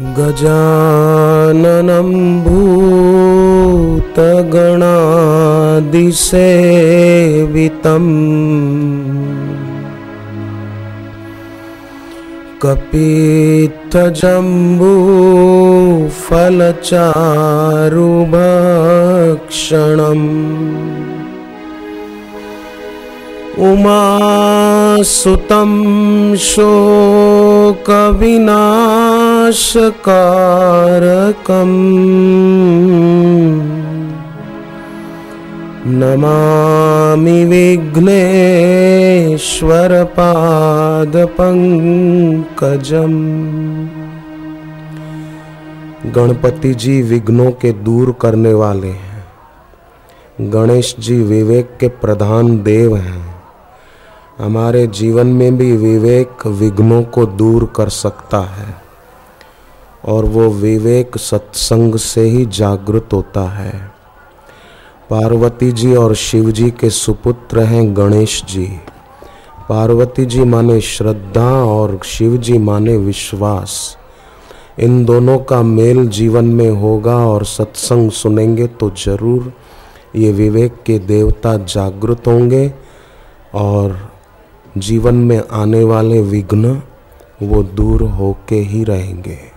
गजाननं भूतगणादिसेवितम् कपित्थजम्बूफलचारुभक्षणम् उमासुतं शोकविनाशकारकम् नमामि विघ्नेश्वरपादपङ्कजम्। गणपति जी विघ्नों के दूर करने वाले हैं। गणेश जी विवेक के प्रधान देव हैं। हमारे जीवन में भी विवेक विघ्नों को दूर कर सकता है। और वो विवेक सत्संग से ही जागृत होता है। पार्वती जी और शिव जी के सुपुत्र हैं गणेश जी। पार्वती जी माने श्रद्धा और शिव जी माने विश्वास। इन दोनों का मेल जीवन में होगा और सत्संग सुनेंगे तो ज़रूर ये विवेक के देवता जागृत होंगे और जीवन में आने वाले विघ्न वो दूर होके ही रहेंगे।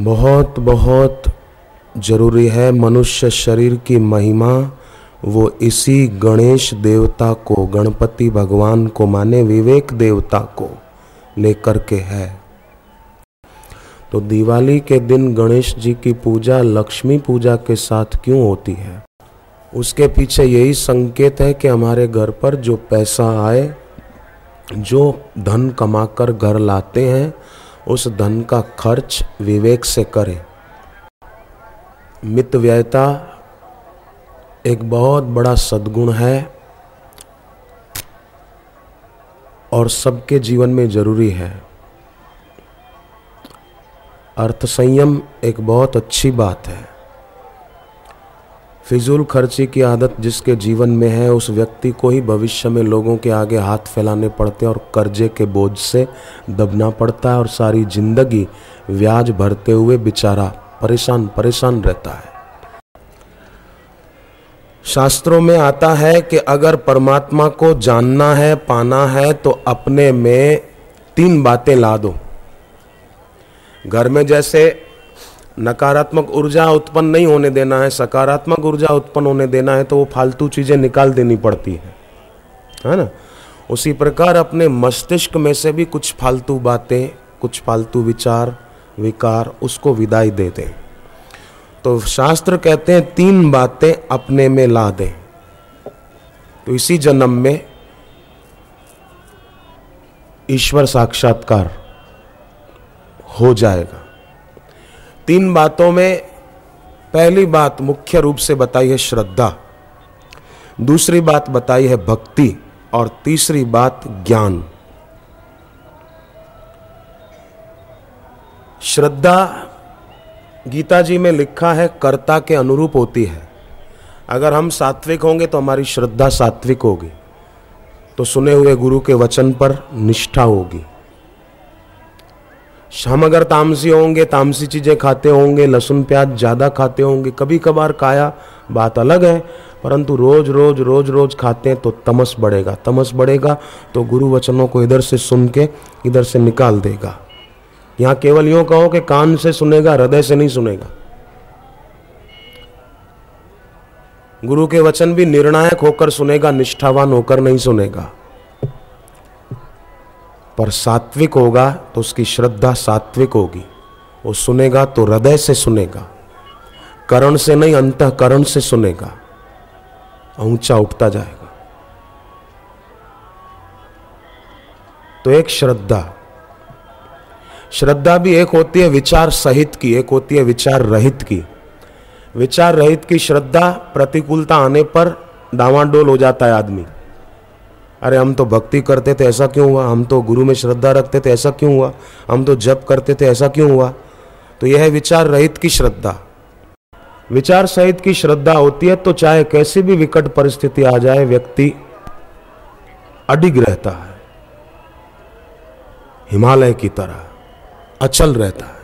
बहुत बहुत ज़रूरी है मनुष्य शरीर की महिमा। वो इसी गणेश देवता को, गणपति भगवान को माने विवेक देवता को लेकर के है। तो दिवाली के दिन गणेश जी की पूजा, लक्ष्मी पूजा के साथ क्यों होती है? उसके पीछे यही संकेत है कि हमारे घर पर जो पैसा आए, जो धन कमाकर घर लाते हैं उस धन का खर्च विवेक से करें। मित व्ययता एक बहुत बड़ा सद्गुण है और सबके जीवन में ज़रूरी है। अर्थ संयम एक बहुत अच्छी बात है। फिजूल खर्ची की आदत जिसके जीवन में है, उस व्यक्ति को ही भविष्य में लोगों के आगे हाथ फैलाने पड़ते और कर्जे के बोझ से दबना पड़ता है और सारी ज़िंदगी ब्याज भरते हुए बेचारा परेशान परेशान रहता है। शास्त्रों में आता है कि अगर परमात्मा को जानना है, पाना है तो अपने में तीन बातें ला दो। घर में जैसे नकारात्मक ऊर्जा उत्पन्न नहीं होने देना है, सकारात्मक ऊर्जा उत्पन्न होने देना है तो वो फालतू चीज़ें निकाल देनी पड़ती है। है ना? उसी प्रकार अपने मस्तिष्क में से भी कुछ फालतू बातें, कुछ फालतू विचार, विकार उसको विदाई दे दें। तो शास्त्र कहते हैं, तीन बातें अपने में ला दें। तो इसी जन्म में ईश्वर साक्षात्कार हो जाएगा। तीन बातों में पहली बात मुख्य रूप से बताई है श्रद्धा, दूसरी बात बताई है भक्ति और तीसरी बात ज्ञान। श्रद्धा गीता जी में लिखा है, कर्ता के अनुरूप होती है। अगर हम सात्विक होंगे तो हमारी श्रद्धा सात्विक होगी तो सुने हुए गुरु के वचन पर निष्ठा होगी। हम अगर तामसी होंगे, तामसी चीज़ें खाते होंगे, लहसुन प्याज ज़्यादा खाते होंगे कभी कभार खाया बात अलग है, परंतु रोज रोज रोज रोज खाते हैं तो तमस बढ़ेगा तमस बढ़ेगा तो गुरु वचनों को इधर से सुन के, इधर से निकाल देगा। यहाँ केवल यूँ कहो कि कान से सुनेगा, हृदय से नहीं सुनेगा। गुरु के वचन भी निर्णायक होकर सुनेगा, निष्ठावान होकर नहीं सुनेगा। पर सात्विक होगा तो उसकी श्रद्धा सात्विक होगी। वो सुनेगा तो हृदय से सुनेगा, करण से नहीं अंत करण से सुनेगा, ऊँचा उठता जाएगा। तो एक श्रद्धा श्रद्धा भी एक होती है विचार सहित की, एक होती है विचार रहित की। विचार रहित की श्रद्धा प्रतिकूलता आने पर डावाडोल हो जाता है आदमी। अरे हम तो भक्ति करते थे, ऐसा क्यों हुआ? हम तो गुरु में श्रद्धा रखते थे, ऐसा क्यों हुआ? हम तो जप करते थे, ऐसा क्यों हुआ? तो यह है विचार रहित की श्रद्धा। विचार सहित की श्रद्धा होती है तो चाहे कैसी भी विकट परिस्थिति आ जाए, व्यक्ति अडिग रहता है। हिमालय की तरह अचल रहता है।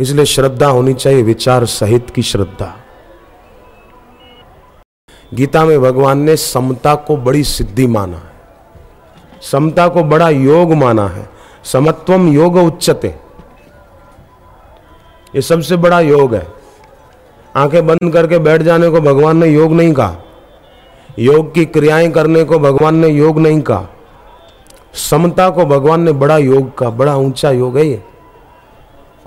इसलिए श्रद्धा होनी चाहिए, विचार सहित की श्रद्धा। गीता में भगवान ने समता को बड़ी सिद्धि माना है। समता को बड़ा योग माना है। समत्वम योग उच्चते। ये सबसे बड़ा योग है। आँखें बंद करके बैठ जाने को भगवान ने योग नहीं कहा। योग की क्रियाएँ करने को भगवान ने योग नहीं कहा। समता को भगवान ने बड़ा योग का बड़ा ऊँचा योग है ये।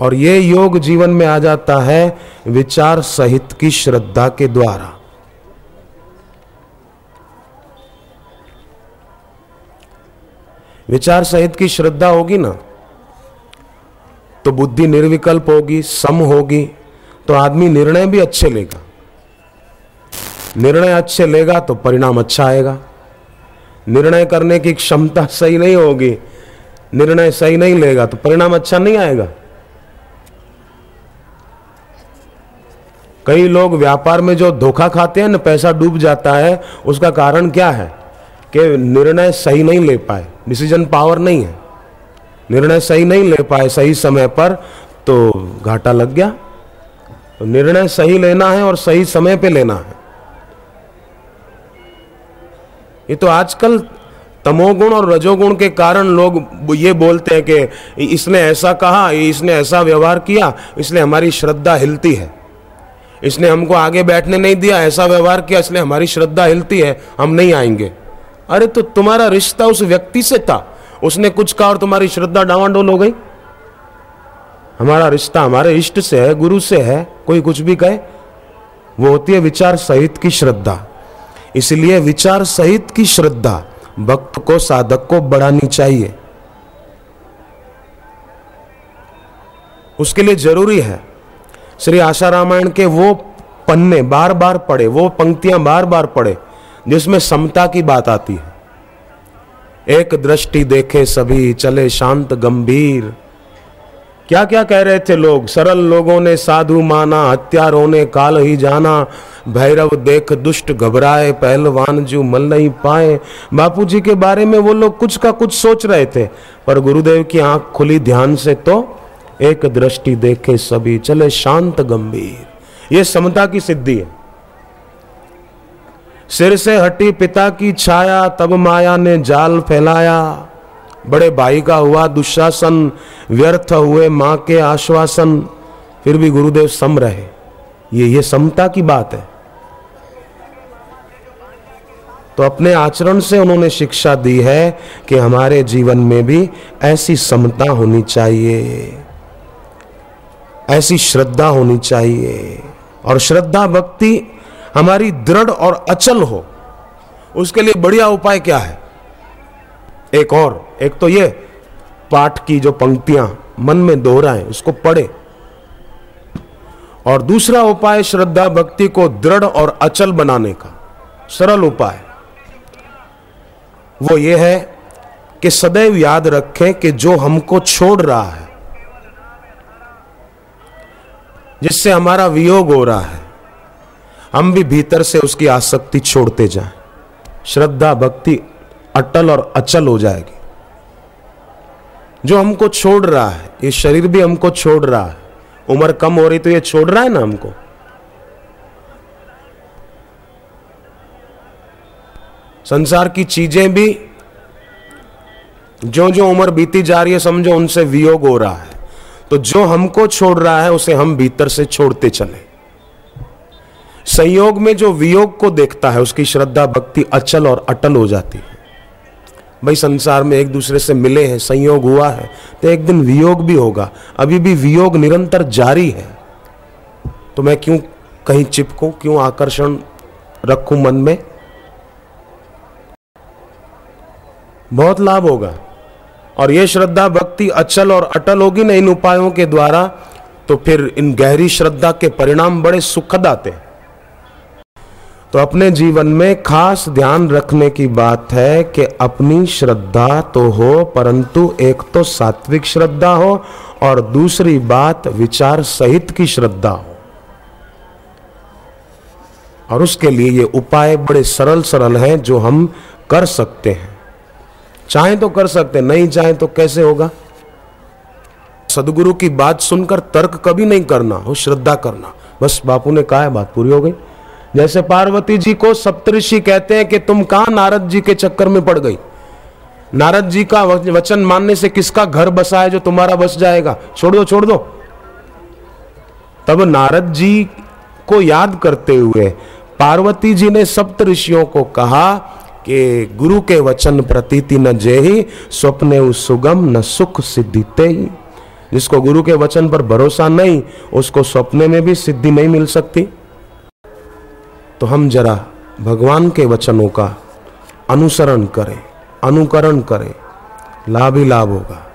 और ये योग जीवन में आ जाता है विचार सहित की श्रद्धा के द्वारा। विचार सहित की श्रद्धा होगी ना? तो बुद्धि निर्विकल्प होगी, सम होगी तो आदमी निर्णय भी अच्छे लेगा। निर्णय अच्छे लेगा तो परिणाम अच्छा आएगा। निर्णय करने की क्षमता सही नहीं होगी, निर्णय सही नहीं लेगा तो परिणाम अच्छा नहीं आएगा। कई लोग व्यापार में जो धोखा खाते हैं, ना पैसा डूब जाता है, उसका कारण क्या है? कि निर्णय सही नहीं ले पाए डिसीज़न पावर नहीं है। निर्णय सही नहीं ले पाए सही समय पर तो घाटा लग गया। तो निर्णय सही लेना है और सही समय पे लेना है। ये तो आजकल तमोगुण और रजोगुण के कारण लोग ये बोलते हैं कि इसने ऐसा कहा, इसने ऐसा व्यवहार किया इसलिए हमारी श्रद्धा हिलती है। इसने हमको आगे बैठने नहीं दिया, ऐसा व्यवहार किया, इसलिए हमारी श्रद्धा हिलती है, हम नहीं आएँगे। अरे तो तुम्हारा रिश्ता उस व्यक्ति से था। उसने कुछ कहा और तुम्हारी श्रद्धा डावाडोल हो गई। हमारा रिश्ता हमारे इष्ट से है, गुरु से है, कोई कुछ भी कहे, वो होती है विचार सहित की श्रद्धा। इसलिए विचार सहित की श्रद्धा भक्त को, साधक को बढ़ानी चाहिए। उसके लिए ज़रूरी है। श्री आशा रामायण के वो पन्ने बार बार पढ़े, वो पंक्तियाँ बार बार पढ़े जिसमें समता की बात आती है। एक दृष्टि देखे सभी, चले शांत, गंभीर। क्या क्या कह रहे थे लोग? सरल लोगों ने साधु माना, हत्यारों ने काल ही जाना। भैरव देख, दुष्ट घबराए, पहलवान जो मल नहीं पाए। बापू जी के बारे में वो लोग कुछ का कुछ सोच रहे थे, पर गुरुदेव की आँख खुली ध्यान से तो एक दृष्टि देखे सभी, चले शांत, गंभीर। ये समता की सिद्धि है। सिर से हटी पिता की छाया, तब माया ने जाल फैलाया। बड़े भाई का हुआ दुशासन, व्यर्थ हुए माँ के आश्वासन। फिर भी गुरुदेव सम रहे। ये ये समता की बात है। तो अपने आचरण से उन्होंने शिक्षा दी है कि हमारे जीवन में भी ऐसी समता होनी चाहिए। ऐसी श्रद्धा होनी चाहिए। और श्रद्धा भक्ति हमारी दृढ़ और अचल हो। उसके लिए बढ़िया उपाय क्या है? एक और, एक तो ये, पाठ की जो पंक्तियाँ मन में दोहराएँ, उसको पढ़े। और दूसरा उपाय, श्रद्धा भक्ति को दृढ़ और अचल बनाने का, सरल उपाय। वो ये है कि सदैव याद रखें कि जो हमको छोड़ रहा है, जिससे हमारा वियोग हो रहा है हम भी भीतर से उसकी आसक्ति छोड़ते जाएँ। श्रद्धा, भक्ति अटल और अचल हो जाएगी। जो हमको छोड़ रहा है, ये शरीर भी हमको छोड़ रहा है। उम्र कम हो रही तो ये छोड़ रहा है ना हमको? संसार की चीज़ें भी जो जो उम्र बीती जा रही है, समझो उनसे वियोग हो रहा है। तो जो हमको छोड़ रहा है, उसे हम भीतर से छोड़ते चले। संयोग में जो वियोग को देखता है, उसकी श्रद्धा, भक्ति अचल और अटल हो जाती है। भाई, संसार में एक दूसरे से मिले हैं, संयोग हुआ है तो एक दिन वियोग भी होगा। अभी भी वियोग निरंतर जारी है। तो मैं क्यों कहीं चिपकू, क्यों आकर्षण रखूँ मन में? बहुत लाभ होगा। और यह श्रद्धा, भक्ति अचल और अटल होगी ना इन उपायों के द्वारा तो फिर इन गहरी श्रद्धा के परिणाम बड़े सुखद आते हैं। तो अपने जीवन में खास ध्यान रखने की बात है कि अपनी श्रद्धा तो हो, परंतु एक तो सात्विक श्रद्धा हो और दूसरी बात विचार सहित की श्रद्धा हो। और उसके लिए ये उपाय बड़े सरल सरल हैं जो हम कर सकते हैं। चाहे तो कर सकते नहीं चाहे तो कैसे होगा? सदगुरु की बात सुनकर तर्क कभी नहीं करना, हो श्रद्धा करना। बस बापू ने कहा है, बात पूरी हो गई। जैसे पार्वती जी को सप्तऋषि कहते हैं कि तुम कहा नारद जी के चक्कर में पड़ गई? नारद जी का वचन मानने से किसका घर बसा है जो तुम्हारा बस जाएगा? छोड़ दो छोड़ दो। तब नारद जी को याद करते हुए पार्वती जी ने सप्त ऋषियों को कहा कि गुरु के वचन प्रतीति न जेही, स्वप्ने सुगम न सुख सिद्धिते ही जिसको गुरु के वचन पर भरोसा नहीं, उसको सपने में भी सिद्धि नहीं मिल सकती। तो हम जरा भगवान के वचनों का अनुसरण करें, अनुकरण करें, लाभ ही लाभ होगा।